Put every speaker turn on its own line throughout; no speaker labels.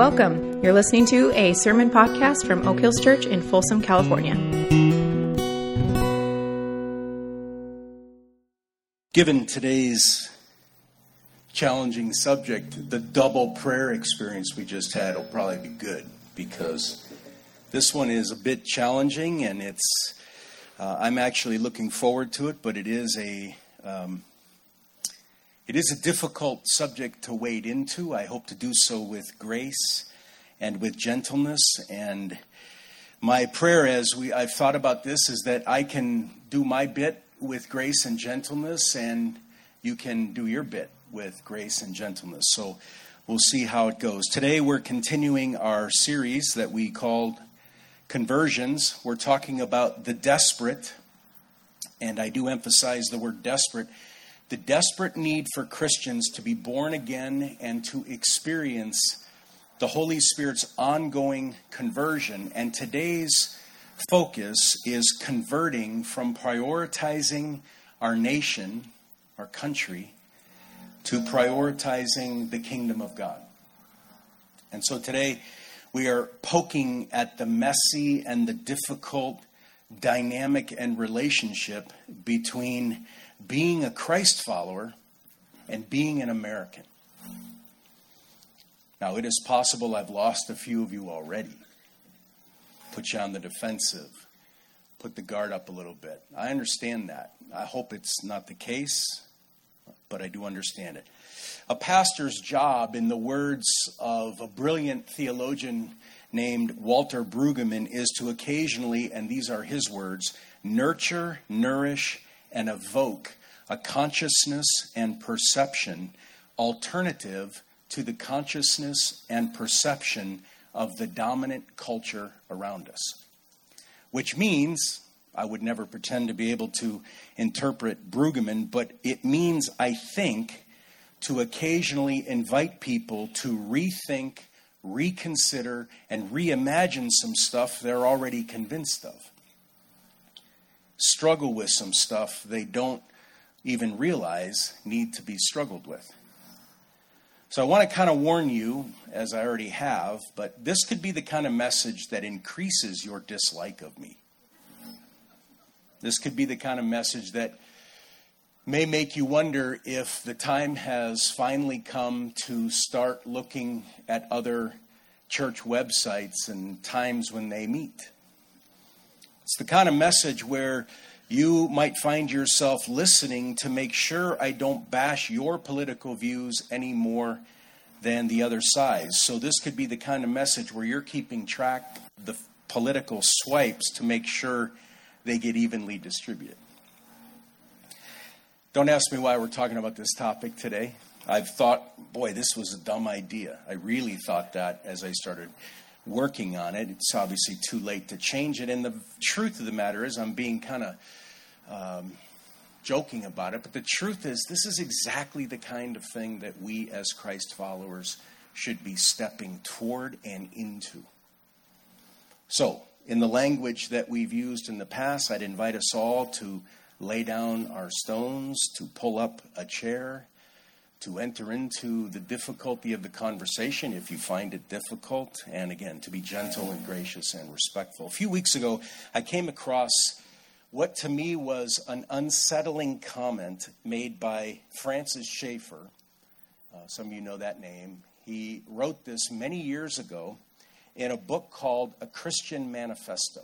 Welcome. You're listening to a sermon podcast from Oak Hills Church in Folsom, California.
Given today's challenging subject, the double prayer experience we just had will probably be good because this one is a bit challenging and it's, uh, I'm actually looking forward to it, but it is a, um, it is a difficult subject to wade into. I hope to do so with grace and with gentleness. And my prayer as we I've thought about this is that I can do my bit with grace and gentleness, and you can do your bit with grace and gentleness. So we'll see how it goes. Today we're continuing our series that we called Conversions. We're talking about the desperate, and I do emphasize the word desperate the desperate need for Christians to be born again and to experience the Holy Spirit's ongoing conversion. And today's focus is converting from prioritizing our nation, our country, to prioritizing the kingdom of God. And so today we are poking at the messy and the difficult dynamic and relationship between being a Christ follower and being an American. Now, it is possible I've lost a few of you already, put you on the defensive, put the guard up a little bit. I understand that. I hope it's not the case, but I do understand it. A pastor's job, in the words of a brilliant theologian named Walter Brueggemann, is to occasionally, and these are his words, nurture, nourish, and evoke a consciousness and perception alternative to the consciousness and perception of the dominant culture around us. Which means, I would never pretend to be able to interpret Brueggemann, but it means, I think, to occasionally invite people to rethink, reconsider, and reimagine some stuff they're already convinced of struggle with some stuff they don't even realize need to be struggled with. So I want to kind of warn you, as I already have, but this could be the kind of message that increases your dislike of me. This could be the kind of message that may make you wonder if the time has finally come to start looking at other church websites and times when they meet. It's the kind of message where you might find yourself listening to make sure I don't bash your political views any more than the other side. So this could be the kind of message where you're keeping track of the political swipes to make sure they get evenly distributed. Don't ask me why we're talking about this topic today. I've thought, boy, this was a dumb idea. I really thought that as I started working on it. It's obviously too late to change it. And the truth of the matter is, I'm being kind of um, joking about it, but the truth is, this is exactly the kind of thing that we as Christ followers should be stepping toward and into. So, in the language that we've used in the past, I'd invite us all to lay down our stones, to pull up a chair, to enter into the difficulty of the conversation if you find it difficult, and again, to be gentle and gracious and respectful. A few weeks ago, I came across what to me was an unsettling comment made by Francis Schaeffer. Uh, some of you know that name. He wrote this many years ago in a book called A Christian Manifesto.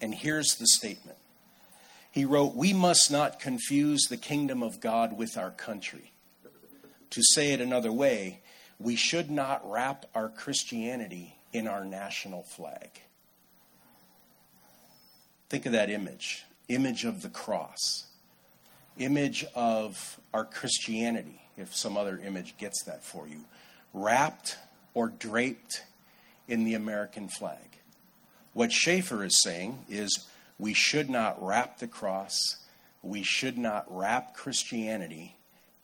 And here's the statement He wrote, We must not confuse the kingdom of God with our country. To say it another way, we should not wrap our Christianity in our national flag. Think of that image image of the cross, image of our Christianity, if some other image gets that for you, wrapped or draped in the American flag. What Schaeffer is saying is we should not wrap the cross, we should not wrap Christianity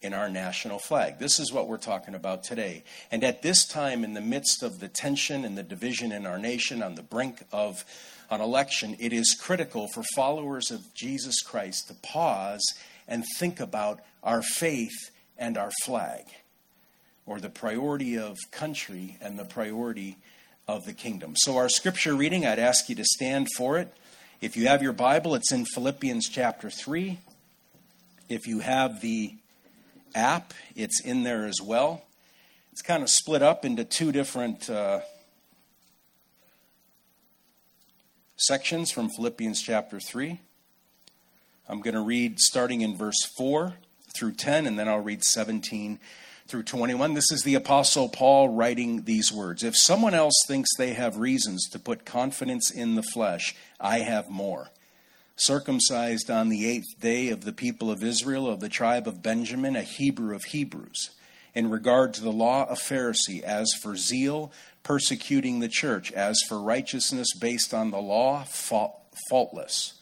in our national flag. This is what we're talking about today. And at this time, in the midst of the tension and the division in our nation, on the brink of an election, it is critical for followers of Jesus Christ to pause and think about our faith and our flag. or the priority of country and the priority of the kingdom. So, our scripture reading, I'd ask you to stand for it. If you have your Bible, it's in Philippians chapter 3. If you have the app, it's in there as well. It's kind of split up into two different uh, sections from Philippians chapter 3. I'm going to read starting in verse 4 through 10, and then I'll read 17 through 21. This is the Apostle Paul writing these words If someone else thinks they have reasons to put confidence in the flesh, I have more. Circumcised on the eighth day of the people of Israel, of the tribe of Benjamin, a Hebrew of Hebrews. In regard to the law, a Pharisee, as for zeal, persecuting the church, as for righteousness based on the law, faultless.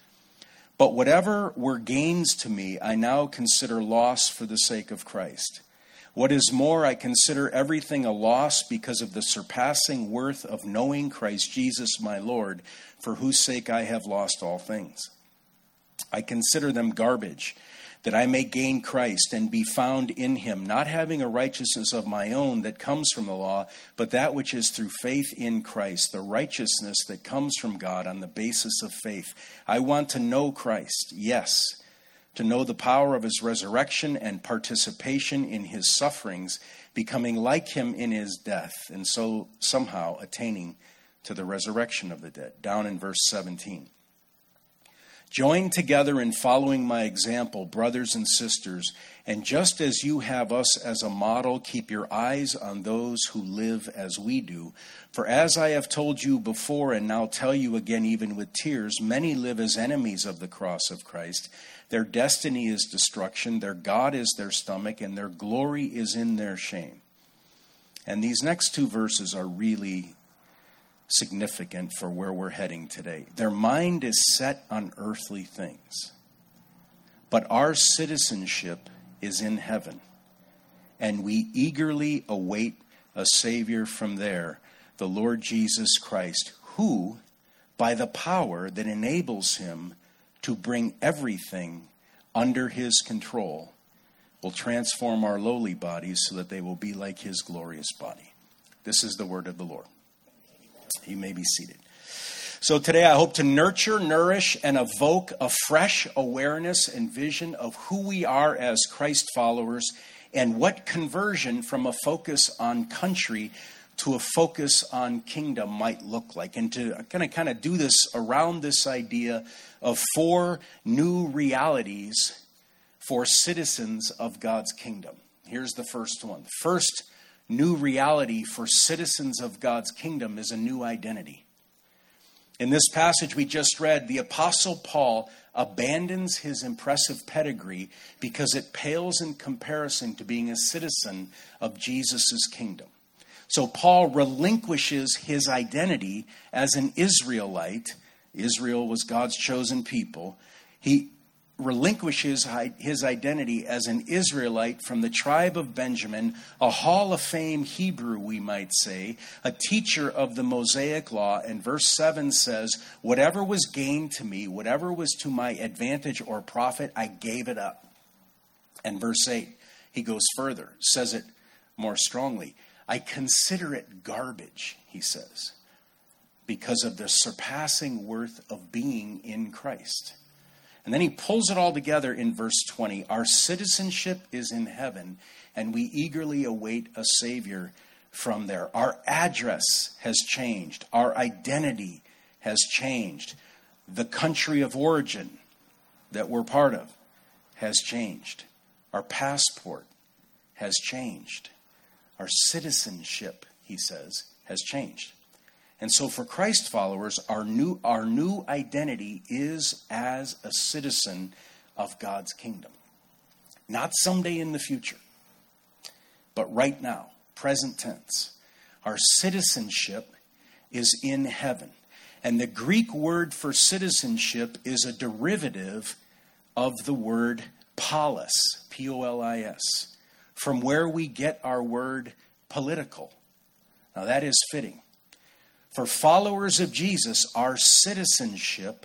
But whatever were gains to me, I now consider loss for the sake of Christ. What is more, I consider everything a loss because of the surpassing worth of knowing Christ Jesus my Lord, for whose sake I have lost all things. I consider them garbage that I may gain Christ and be found in him, not having a righteousness of my own that comes from the law, but that which is through faith in Christ, the righteousness that comes from God on the basis of faith. I want to know Christ, yes, to know the power of his resurrection and participation in his sufferings, becoming like him in his death, and so somehow attaining to the resurrection of the dead. Down in verse 17. Join together in following my example, brothers and sisters, and just as you have us as a model, keep your eyes on those who live as we do. For as I have told you before, and now tell you again, even with tears, many live as enemies of the cross of Christ. Their destiny is destruction, their God is their stomach, and their glory is in their shame. And these next two verses are really significant for where we're heading today. Their mind is set on earthly things, but our citizenship is in heaven, and we eagerly await a Savior from there, the Lord Jesus Christ, who, by the power that enables him to bring everything under his control, will transform our lowly bodies so that they will be like his glorious body. This is the word of the Lord. You may be seated. So, today I hope to nurture, nourish, and evoke a fresh awareness and vision of who we are as Christ followers and what conversion from a focus on country to a focus on kingdom might look like. And to kind of kind of do this around this idea of four new realities for citizens of God's kingdom. Here's the first one. First new reality for citizens of God's kingdom is a new identity. In this passage we just read, the Apostle Paul abandons his impressive pedigree because it pales in comparison to being a citizen of Jesus' kingdom. So Paul relinquishes his identity as an Israelite. Israel was God's chosen people. He relinquishes his identity as an Israelite from the tribe of Benjamin, a Hall of Fame Hebrew, we might say, a teacher of the Mosaic Law. And verse 7 says, Whatever was gained to me, whatever was to my advantage or profit, I gave it up. And verse 8, he goes further, says it more strongly. I consider it garbage, he says, because of the surpassing worth of being in Christ. And then he pulls it all together in verse 20. Our citizenship is in heaven, and we eagerly await a Savior from there. Our address has changed, our identity has changed. The country of origin that we're part of has changed. Our passport has changed. Our citizenship, he says, has changed. And so for Christ followers, our new, our new identity is as a citizen of God's kingdom. Not someday in the future, but right now, present tense. Our citizenship is in heaven. And the Greek word for citizenship is a derivative of the word polis, P O L I S, from where we get our word political. Now that is fitting. For followers of Jesus, our citizenship,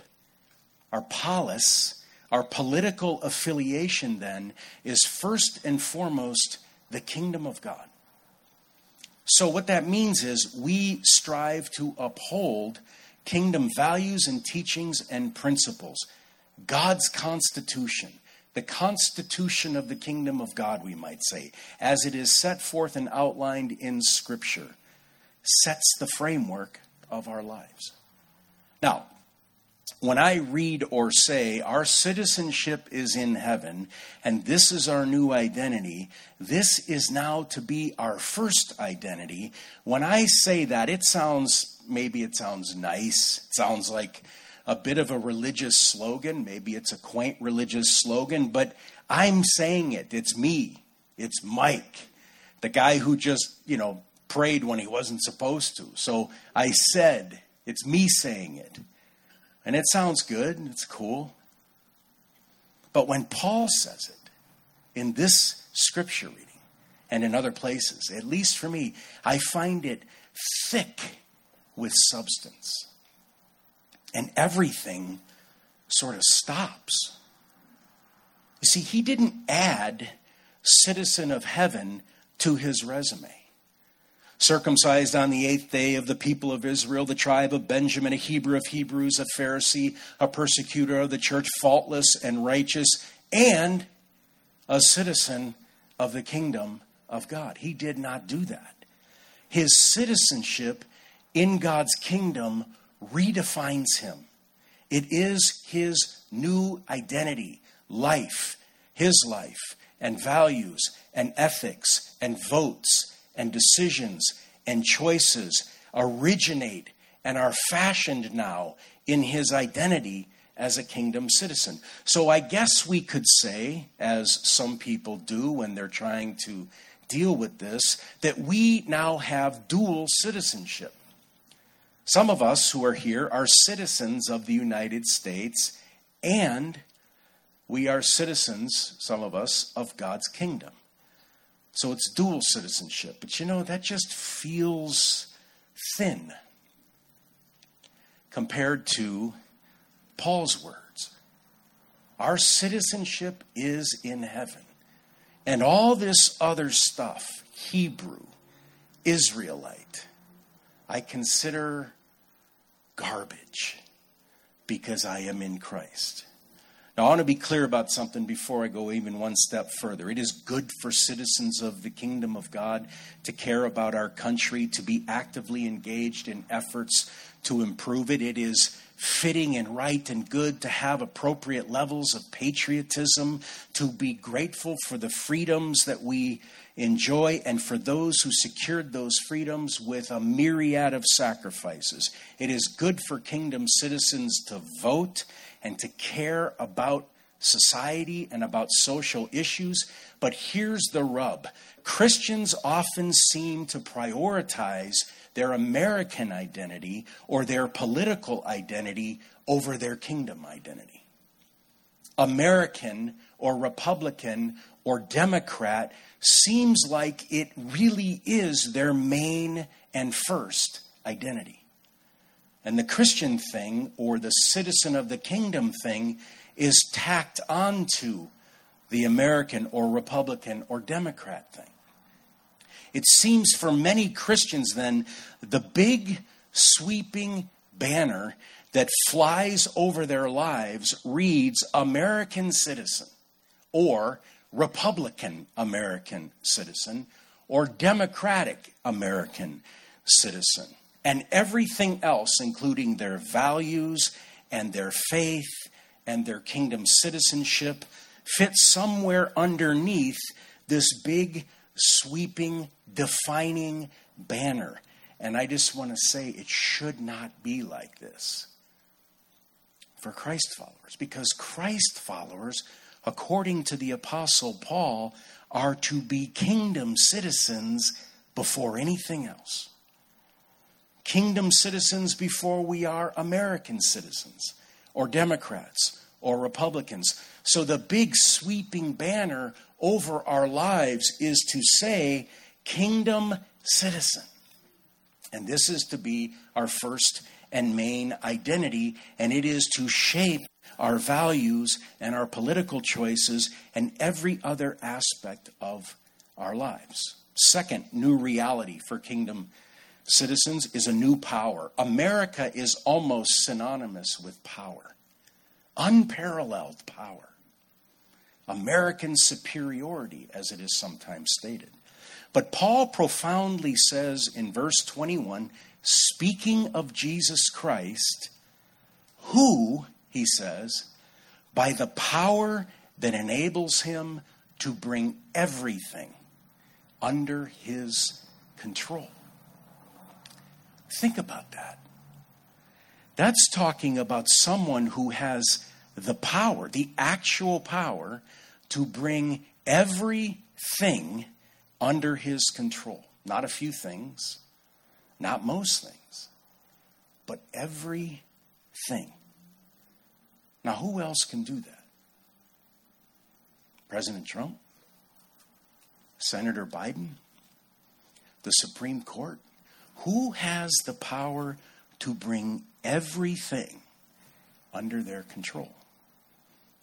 our polis, our political affiliation then is first and foremost the kingdom of God. So, what that means is we strive to uphold kingdom values and teachings and principles, God's constitution, the constitution of the kingdom of God, we might say, as it is set forth and outlined in Scripture, sets the framework of our lives. Now, when I read or say our citizenship is in heaven and this is our new identity, this is now to be our first identity. When I say that, it sounds, maybe it sounds nice. It sounds like a bit of a religious slogan. Maybe it's a quaint religious slogan, but I'm saying it. It's me. It's Mike, the guy who just, you know, prayed when he wasn't supposed to. So I said, it's me saying it. And it sounds good, it's cool. But when Paul says it in this scripture reading and in other places, at least for me, I find it thick with substance. And everything sort of stops. You see, he didn't add citizen of heaven to his resume circumcised on the eighth day of the people of Israel, the tribe of Benjamin, a Hebrew of Hebrews, a Pharisee, a persecutor of the church, faultless and righteous, and a citizen of the kingdom of God. He did not do that. His citizenship in God's kingdom redefines him. It is his new identity, life, his life, and values, and ethics, and votes and decisions and choices originate and are fashioned now in his identity as a kingdom citizen. So I guess we could say, as some people do when they're trying to deal with this, that we now have dual citizenship. Some of us who are here are citizens of the United States, and we are citizens, some of us, of God's kingdom. So it's dual citizenship. But you know, that just feels thin compared to Paul's words. Our citizenship is in heaven. And all this other stuff, Hebrew, Israelite, I consider garbage because I am in Christ. Now, I want to be clear about something before I go even one step further. It is good for citizens of the kingdom of God to care about our country, to be actively engaged in efforts to improve it. It is fitting and right and good to have appropriate levels of patriotism, to be grateful for the freedoms that we enjoy, and for those who secured those freedoms with a myriad of sacrifices. It is good for kingdom citizens to vote and to care about society and about social issues. But here's the rub Christians often seem to prioritize their American identity or their political identity over their kingdom identity. American or Republican or Democrat seems like it really is their main and first identity. And the Christian thing, or the citizen of the kingdom thing, is tacked onto the American or Republican or Democrat thing. It seems for many Christians, then, the big sweeping banner that flies over their lives reads American citizen or Republican American citizen or Democratic American citizen and everything else, including their values and their faith and their kingdom citizenship, fits somewhere underneath this big, sweeping, defining banner. And I just want to say it should not be like this for Christ followers, because Christ followers, according to the Apostle Paul, are to be kingdom citizens before anything else kingdom citizens before we are American citizens or Democrats or Republicans. So the big sweeping banner over our lives is to say, kingdom citizen. And this is to be our first and main identity, and it is to shape our values and our political choices and every other aspect of our lives. Second, new reality for kingdom citizens is a new power. America is almost synonymous with power, unparalleled power. American superiority, as it is sometimes stated. But Paul profoundly says in verse 21 speaking of Jesus Christ, who, he says, by the power that enables him to bring everything under his control. Think about that. That's talking about someone who has the power, the actual power, to bring everything under his control. Not a few things, not most things, but everything. Now, who else can do that? President Trump? Senator Biden? The Supreme Court? Who has the power to bring everything under their control?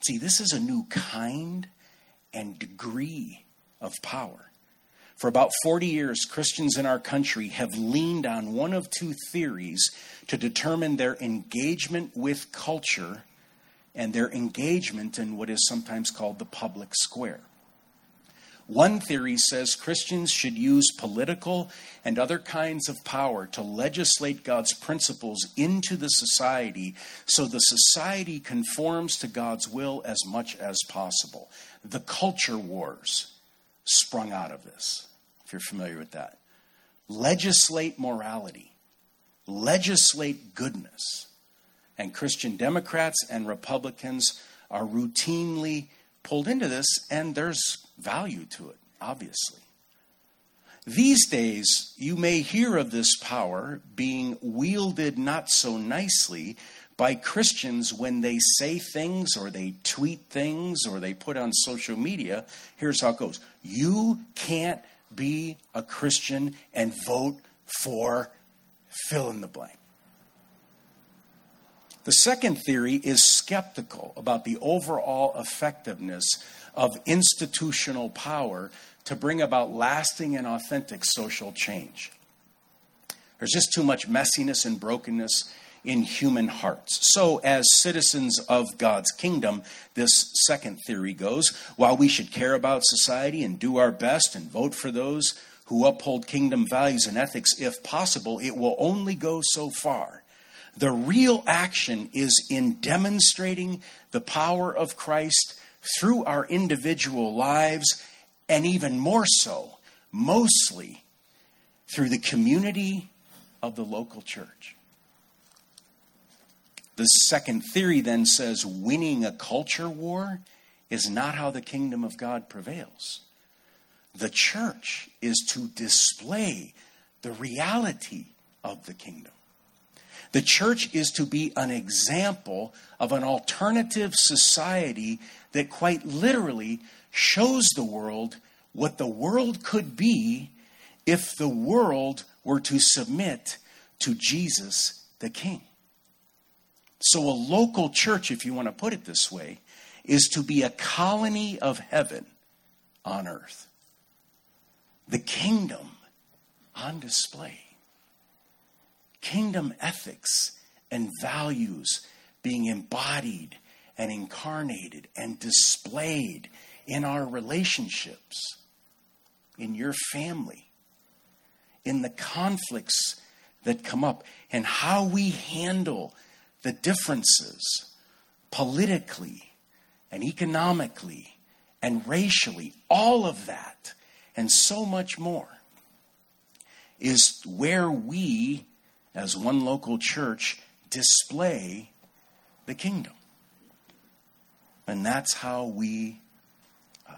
See, this is a new kind and degree of power. For about 40 years, Christians in our country have leaned on one of two theories to determine their engagement with culture and their engagement in what is sometimes called the public square. One theory says Christians should use political and other kinds of power to legislate God's principles into the society so the society conforms to God's will as much as possible. The culture wars sprung out of this, if you're familiar with that. Legislate morality, legislate goodness. And Christian Democrats and Republicans are routinely pulled into this, and there's value to it, obviously. These days, you may hear of this power being wielded not so nicely by Christians when they say things or they tweet things or they put on social media. Here's how it goes You can't be a Christian and vote for fill in the blank. The second theory is skeptical about the overall effectiveness of institutional power to bring about lasting and authentic social change. There's just too much messiness and brokenness in human hearts. So, as citizens of God's kingdom, this second theory goes while we should care about society and do our best and vote for those who uphold kingdom values and ethics if possible, it will only go so far. The real action is in demonstrating the power of Christ through our individual lives, and even more so, mostly through the community of the local church. The second theory then says winning a culture war is not how the kingdom of God prevails. The church is to display the reality of the kingdom. The church is to be an example of an alternative society that quite literally shows the world what the world could be if the world were to submit to Jesus the King. So, a local church, if you want to put it this way, is to be a colony of heaven on earth. The kingdom on display. Kingdom ethics and values being embodied and incarnated and displayed in our relationships, in your family, in the conflicts that come up, and how we handle the differences politically and economically and racially, all of that and so much more is where we, as one local church, display the kingdom. And that's how we uh,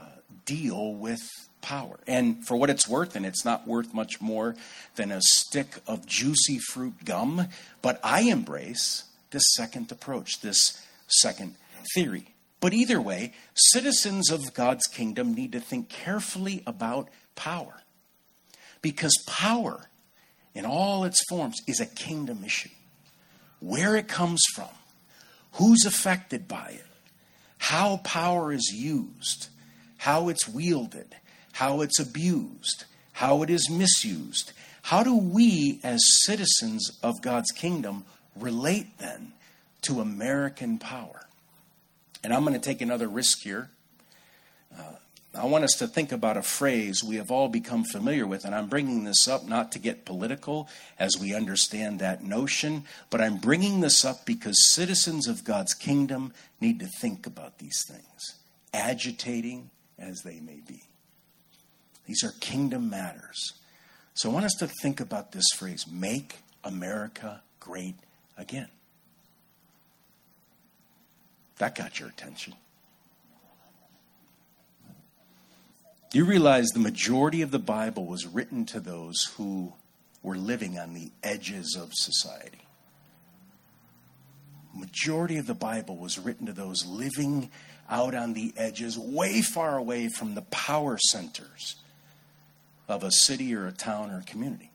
deal with power. And for what it's worth, and it's not worth much more than a stick of juicy fruit gum, but I embrace this second approach, this second theory. But either way, citizens of God's kingdom need to think carefully about power. Because power, in all its forms, is a kingdom issue. Where it comes from, who's affected by it, how power is used, how it's wielded, how it's abused, how it is misused. How do we, as citizens of God's kingdom, relate then to American power? And I'm going to take another risk here. Uh, I want us to think about a phrase we have all become familiar with, and I'm bringing this up not to get political as we understand that notion, but I'm bringing this up because citizens of God's kingdom need to think about these things, agitating as they may be. These are kingdom matters. So I want us to think about this phrase make America great again. That got your attention. You realize the majority of the Bible was written to those who were living on the edges of society. Majority of the Bible was written to those living out on the edges, way far away from the power centers of a city or a town or a community.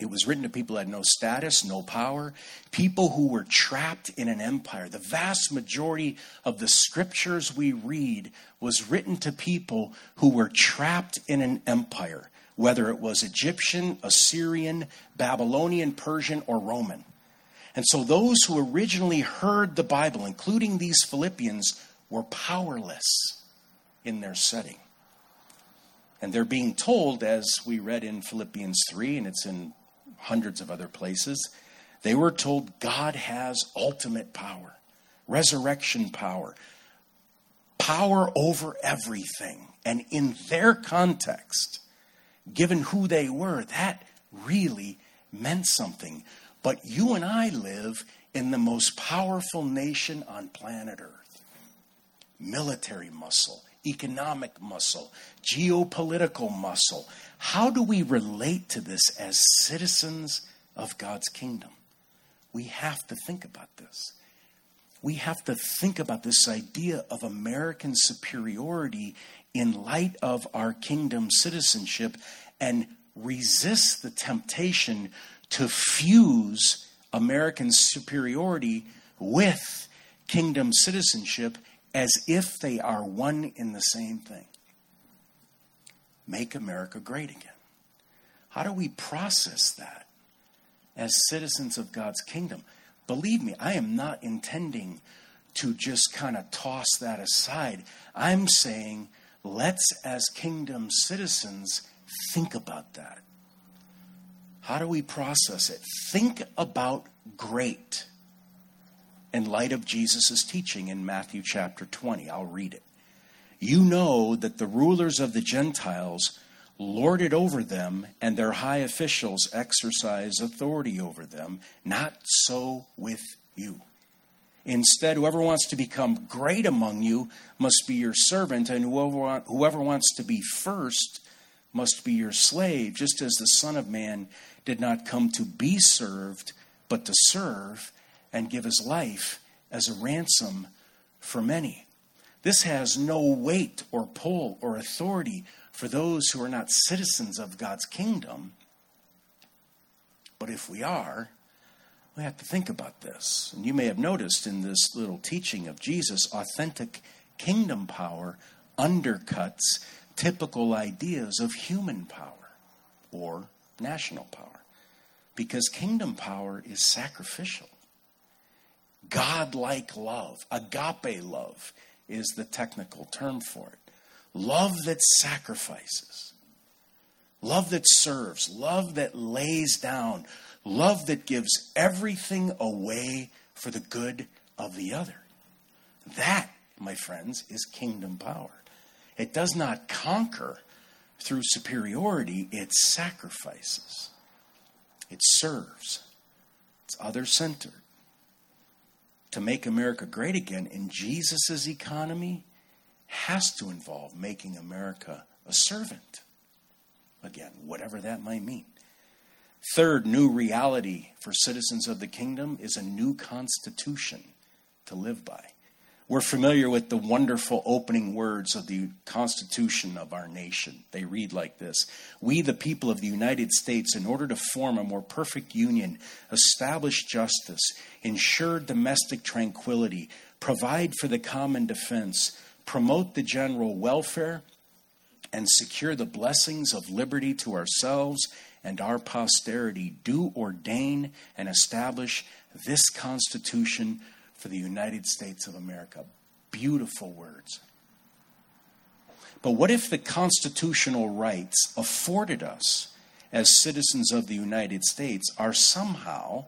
It was written to people that had no status, no power, people who were trapped in an empire. The vast majority of the scriptures we read was written to people who were trapped in an empire, whether it was Egyptian, Assyrian, Babylonian, Persian, or Roman. And so those who originally heard the Bible, including these Philippians, were powerless in their setting. And they're being told, as we read in Philippians 3, and it's in hundreds of other places, they were told God has ultimate power, resurrection power, power over everything. And in their context, given who they were, that really meant something. But you and I live in the most powerful nation on planet Earth military muscle, economic muscle, geopolitical muscle. How do we relate to this as citizens of God's kingdom? We have to think about this. We have to think about this idea of American superiority in light of our kingdom citizenship and resist the temptation to fuse American superiority with kingdom citizenship as if they are one in the same thing. Make America great again. How do we process that as citizens of God's kingdom? Believe me, I am not intending to just kind of toss that aside. I'm saying, let's, as kingdom citizens, think about that. How do we process it? Think about great in light of Jesus' teaching in Matthew chapter 20. I'll read it. You know that the rulers of the Gentiles lord it over them, and their high officials exercise authority over them. Not so with you. Instead, whoever wants to become great among you must be your servant, and whoever, whoever wants to be first must be your slave, just as the Son of Man did not come to be served, but to serve and give his life as a ransom for many. This has no weight or pull or authority for those who are not citizens of God's kingdom. But if we are, we have to think about this. And you may have noticed in this little teaching of Jesus, authentic kingdom power undercuts typical ideas of human power or national power. Because kingdom power is sacrificial. God-like love, agape love is the technical term for it. Love that sacrifices, love that serves, love that lays down, love that gives everything away for the good of the other. That, my friends, is kingdom power. It does not conquer through superiority, it sacrifices, it serves, it's other centered to make America great again in Jesus' economy has to involve making America a servant again, whatever that might mean. Third, new reality for citizens of the kingdom is a new constitution to live by. We're familiar with the wonderful opening words of the Constitution of our nation. They read like this We, the people of the United States, in order to form a more perfect union, establish justice, ensure domestic tranquility, provide for the common defense, promote the general welfare, and secure the blessings of liberty to ourselves and our posterity, do ordain and establish this Constitution for the United States of America. Beautiful words. But what if the constitutional rights afforded us as citizens of the United States are somehow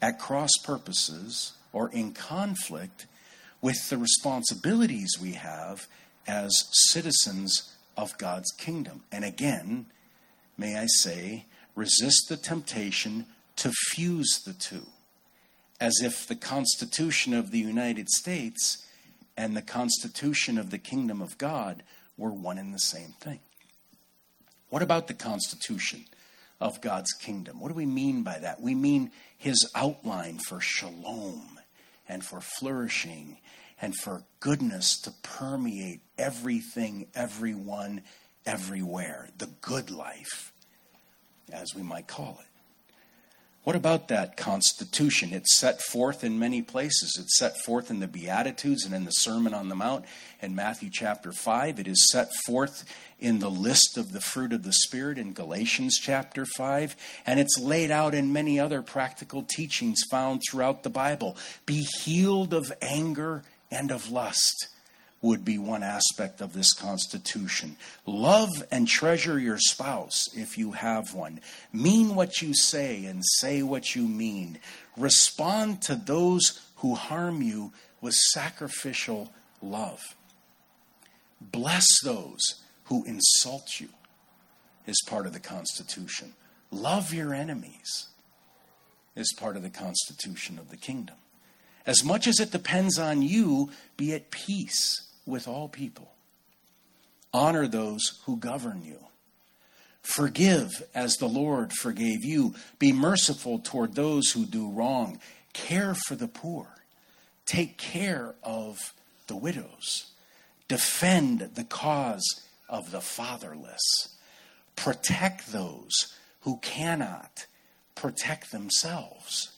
at cross purposes or in conflict with the responsibilities we have as citizens of God's kingdom. And again, may I say, resist the temptation to fuse the two, as if the Constitution of the United States and the Constitution of the kingdom of God were one and the same thing. What about the Constitution of God's kingdom? What do we mean by that? We mean his outline for shalom and for flourishing and for goodness to permeate everything, everyone, everywhere. The good life, as we might call it. What about that Constitution? It's set forth in many places. It's set forth in the Beatitudes and in the Sermon on the Mount in Matthew chapter 5. It is set forth in the list of the fruit of the Spirit in Galatians chapter 5. And it's laid out in many other practical teachings found throughout the Bible. Be healed of anger and of lust would be one aspect of this Constitution. Love and treasure your spouse if you have one. Mean what you say and say what you mean. Respond to those who harm you with sacrificial love. Bless those who insult you, is part of the Constitution. Love your enemies, is part of the Constitution of the kingdom. As much as it depends on you, be at peace with all people. Honor those who govern you. Forgive as the Lord forgave you. Be merciful toward those who do wrong. Care for the poor. Take care of the widows. Defend the cause of the fatherless. Protect those who cannot protect themselves.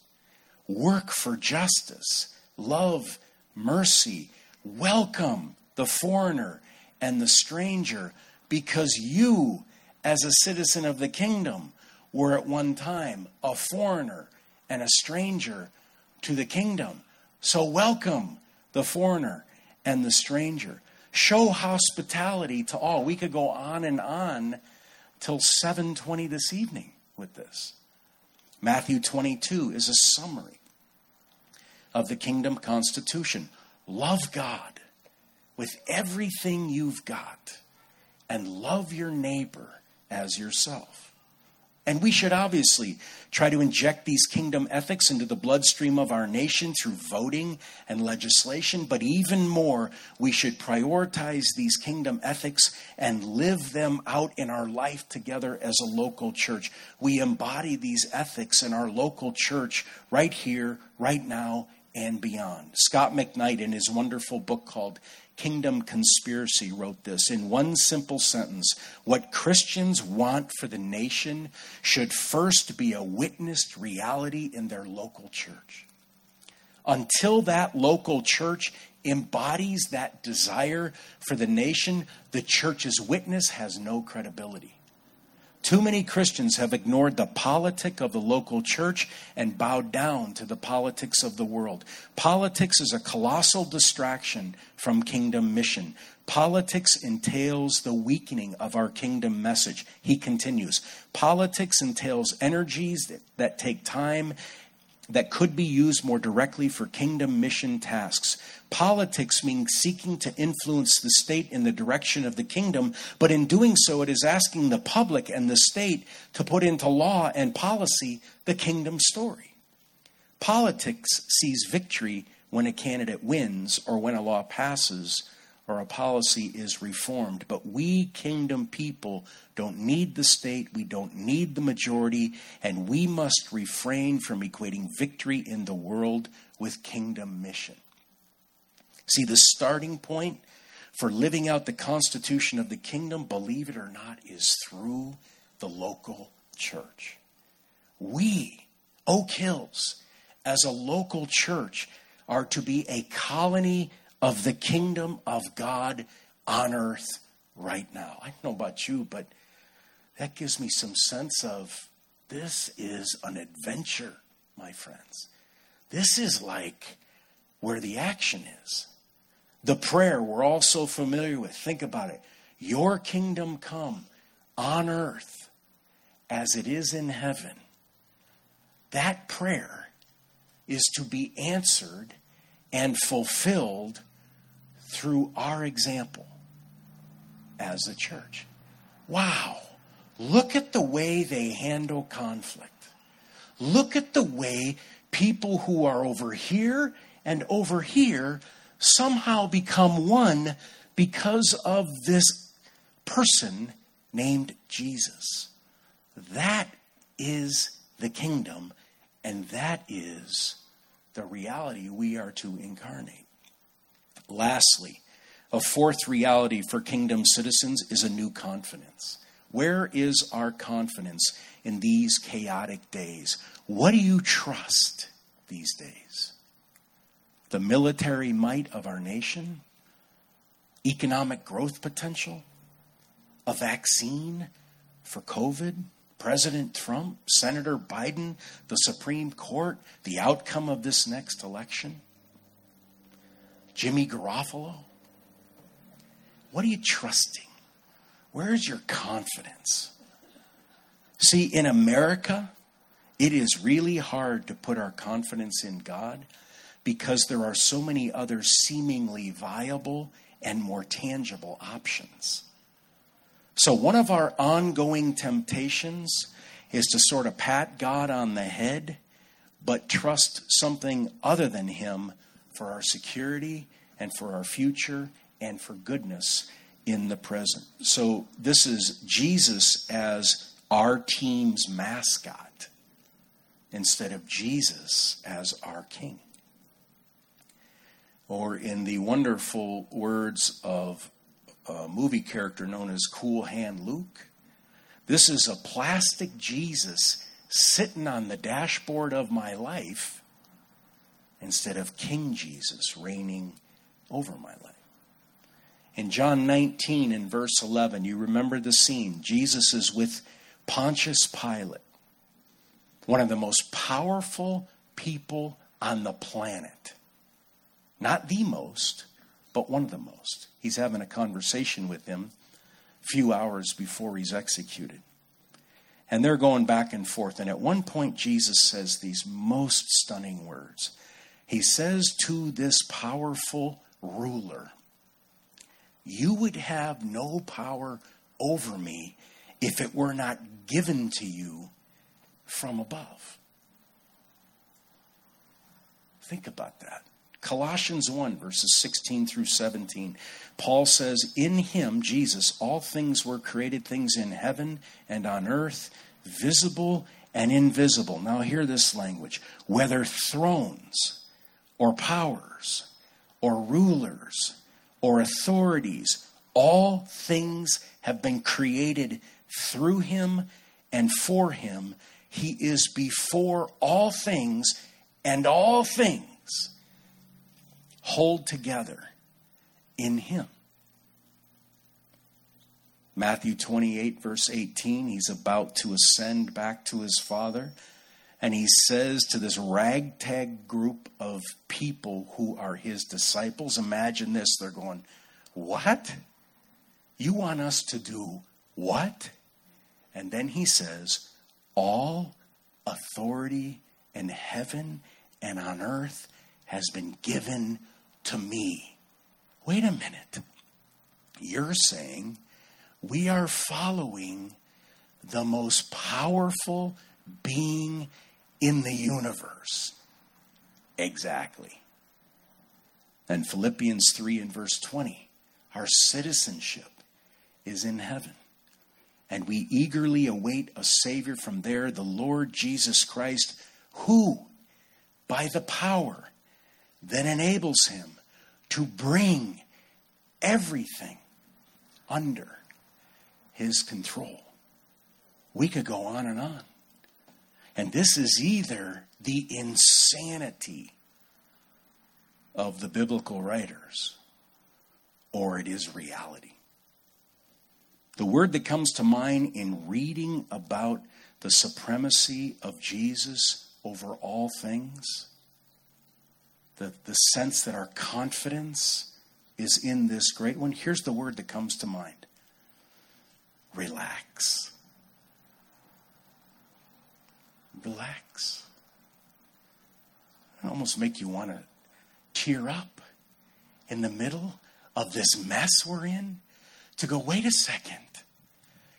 Work for justice. Love mercy. Welcome the foreigner and the stranger, because you, as a citizen of the kingdom, were at one time a foreigner and a stranger to the kingdom. So welcome the foreigner and the stranger. Show hospitality to all. We could go on and on till 7:20 this evening with this. Matthew 22 is a summary of the kingdom constitution. Love God with everything you've got and love your neighbor as yourself. And we should obviously try to inject these kingdom ethics into the bloodstream of our nation through voting and legislation, but even more, we should prioritize these kingdom ethics and live them out in our life together as a local church. We embody these ethics in our local church right here, right now, and beyond. Scot McKnight, in his wonderful book called Kingdom Conspiracy wrote this in one simple sentence What Christians want for the nation should first be a witnessed reality in their local church. Until that local church embodies that desire for the nation, the church's witness has no credibility. Too many Christians have ignored the politic of the local church and bowed down to the politics of the world. Politics is a colossal distraction from kingdom mission. Politics entails the weakening of our kingdom message. He continues Politics entails energies that, that take time that could be used more directly for kingdom mission tasks. Politics means seeking to influence the state in the direction of the kingdom, but in doing so, it is asking the public and the state to put into law and policy the kingdom story. Politics sees victory when a candidate wins or when a law passes or a policy is reformed. But we kingdom people don't need the state, we don't need the majority, and we must refrain from equating victory in the world with kingdom mission. See, the starting point for living out the constitution of the kingdom, believe it or not, is through the local church. We, Oak Hills, as a local church, are to be a colony of the kingdom of God on earth right now. I don't know about you, but that gives me some sense of this is an adventure, my friends. This is like where the action is. The prayer we're all so familiar with. Think about it. Your kingdom come on earth as it is in heaven. That prayer is to be answered and fulfilled through our example as a church. Wow. Look at the way they handle conflict. Look at the way people who are over here and over here somehow become one because of this person named Jesus. That is the kingdom, and that is the reality we are to incarnate. Lastly, a fourth reality for kingdom citizens is a new confidence. Where is our confidence in these chaotic days? What do you trust these days? The military might of our nation? Economic growth potential? A vaccine for COVID? President Trump, Senator Biden, the Supreme Court, the outcome of this next election? Jimmy Garoppolo? What are you trusting? Where is your confidence? See, in America, it is really hard to put our confidence in God because there are so many other seemingly viable and more tangible options. So, one of our ongoing temptations is to sort of pat God on the head, but trust something other than Him for our security and for our future and for goodness in the present. So, this is Jesus as our team's mascot instead of Jesus as our king. Or, in the wonderful words of a movie character known as Cool Hand Luke, this is a plastic Jesus sitting on the dashboard of my life instead of King Jesus reigning over my life. In John 19 and verse 11, you remember the scene. Jesus is with Pontius Pilate, one of the most powerful people on the planet. Not the most, but one of the most. He's having a conversation with him a few hours before he's executed. And they're going back and forth. And at one point, Jesus says these most stunning words. He says to this powerful ruler, You would have no power over me if it were not given to you from above. Think about that. Colossians 1, verses 16 through 17. Paul says, In him, Jesus, all things were created, things in heaven and on earth, visible and invisible. Now, hear this language whether thrones or powers or rulers or authorities. All things have been created through him and for him. He is before all things, and all things hold together in him. Matthew 28, verse 18, he's about to ascend back to his Father. And he says to this ragtag group of people who are his disciples, imagine this. They're going, What? You want us to do what? And then he says, All authority in heaven and on earth has been given to me. Wait a minute. You're saying we are following the most powerful being in the universe. Exactly. And Philippians 3 and verse 20 our citizenship is in heaven. And we eagerly await a Savior from there, the Lord Jesus Christ, who, by the power that enables him to bring everything under his control. We could go on and on. And this is either the insanity of the biblical writers or it is reality. The word that comes to mind in reading about the supremacy of Jesus over all things, the, the sense that our confidence is in this great one, here's the word that comes to mind relax. Relax. It almost make you want to tear up in the middle of this mess we're in to go, wait a second.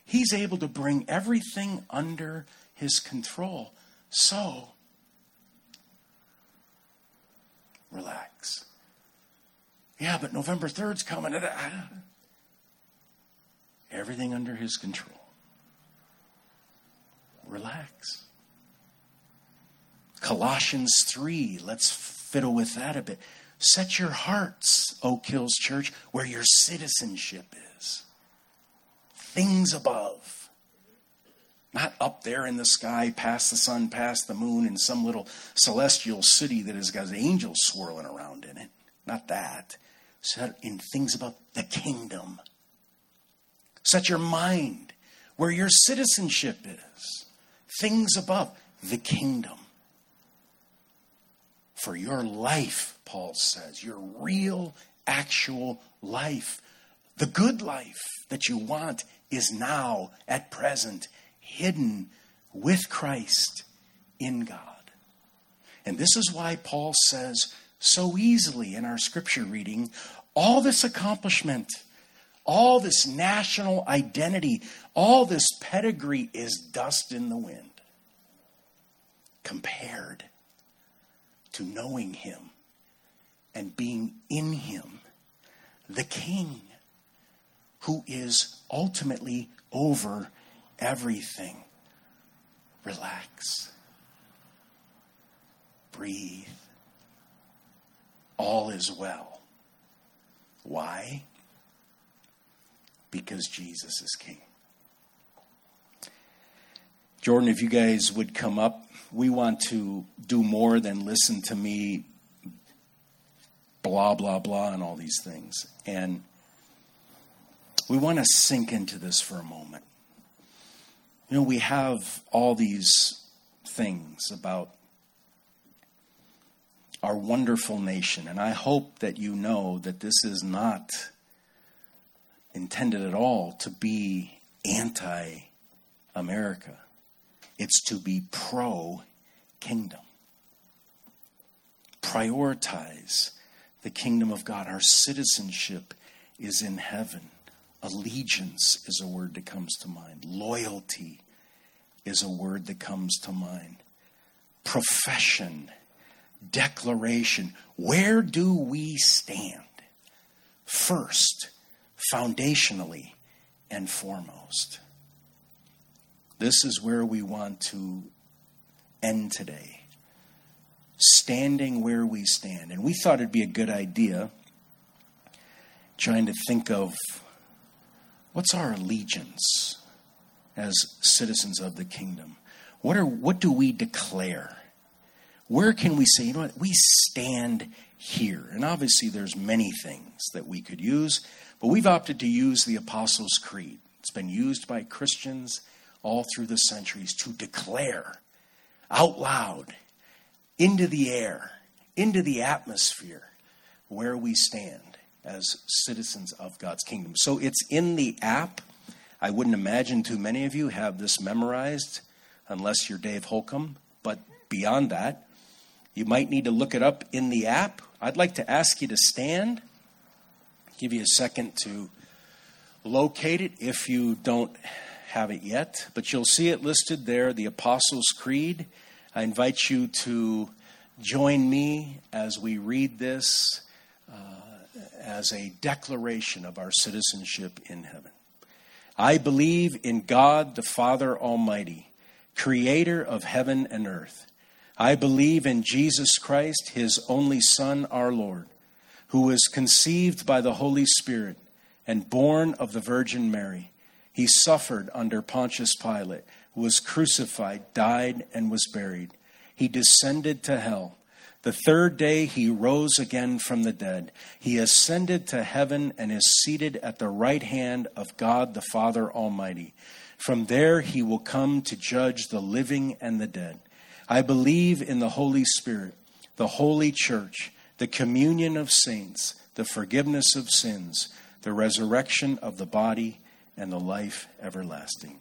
He's able to bring everything under his control. So, relax. Yeah, but November 3rd's coming. Everything under his control. Relax. Colossians 3, let's fiddle with that a bit. Set your hearts, Oak Hills Church, where your citizenship is. Things above. Not up there in the sky, past the sun, past the moon, in some little celestial city that has got angels swirling around in it. Not that. Set in things about the kingdom. Set your mind where your citizenship is. Things above the kingdom for your life, Paul says, your real, actual life. The good life that you want is now, at present, hidden with Christ in God. And this is why Paul says so easily in our scripture reading all this accomplishment, all this national identity, all this pedigree is dust in the wind compared to knowing Him and being in Him, the King, who is ultimately over everything. Relax. Breathe. All is well. Why? Because Jesus is King. Jordan, if you guys would come up we want to do more than listen to me blah, blah, blah, and all these things. And we want to sink into this for a moment. You know, we have all these things about our wonderful nation, and I hope that you know that this is not intended at all to be anti America. It's to be pro kingdom. Prioritize the kingdom of God. Our citizenship is in heaven. Allegiance is a word that comes to mind. Loyalty is a word that comes to mind. Profession, declaration. Where do we stand? First, foundationally and foremost. This is where we want to end today. Standing where we stand. And we thought it'd be a good idea trying to think of what's our allegiance as citizens of the kingdom? What are what do we declare? Where can we say, you know what, we stand here? And obviously there's many things that we could use, but we've opted to use the Apostles' Creed. It's been used by Christians all through the centuries to declare out loud into the air, into the atmosphere where we stand as citizens of God's kingdom. So it's in the app. I wouldn't imagine too many of you have this memorized unless you're Dave Holcomb, but beyond that, you might need to look it up in the app. I'd like to ask you to stand. Give you a second to locate it if you don't have it yet, but you'll see it listed there the Apostles' Creed. I invite you to join me as we read this uh, as a declaration of our citizenship in heaven. I believe in God the Father Almighty, creator of heaven and earth. I believe in Jesus Christ, his only Son, our Lord, who was conceived by the Holy Spirit and born of the Virgin Mary. He suffered under Pontius Pilate, was crucified, died, and was buried. He descended to hell. The third day he rose again from the dead. He ascended to heaven and is seated at the right hand of God the Father Almighty. From there he will come to judge the living and the dead. I believe in the Holy Spirit, the holy church, the communion of saints, the forgiveness of sins, the resurrection of the body, and the life everlasting.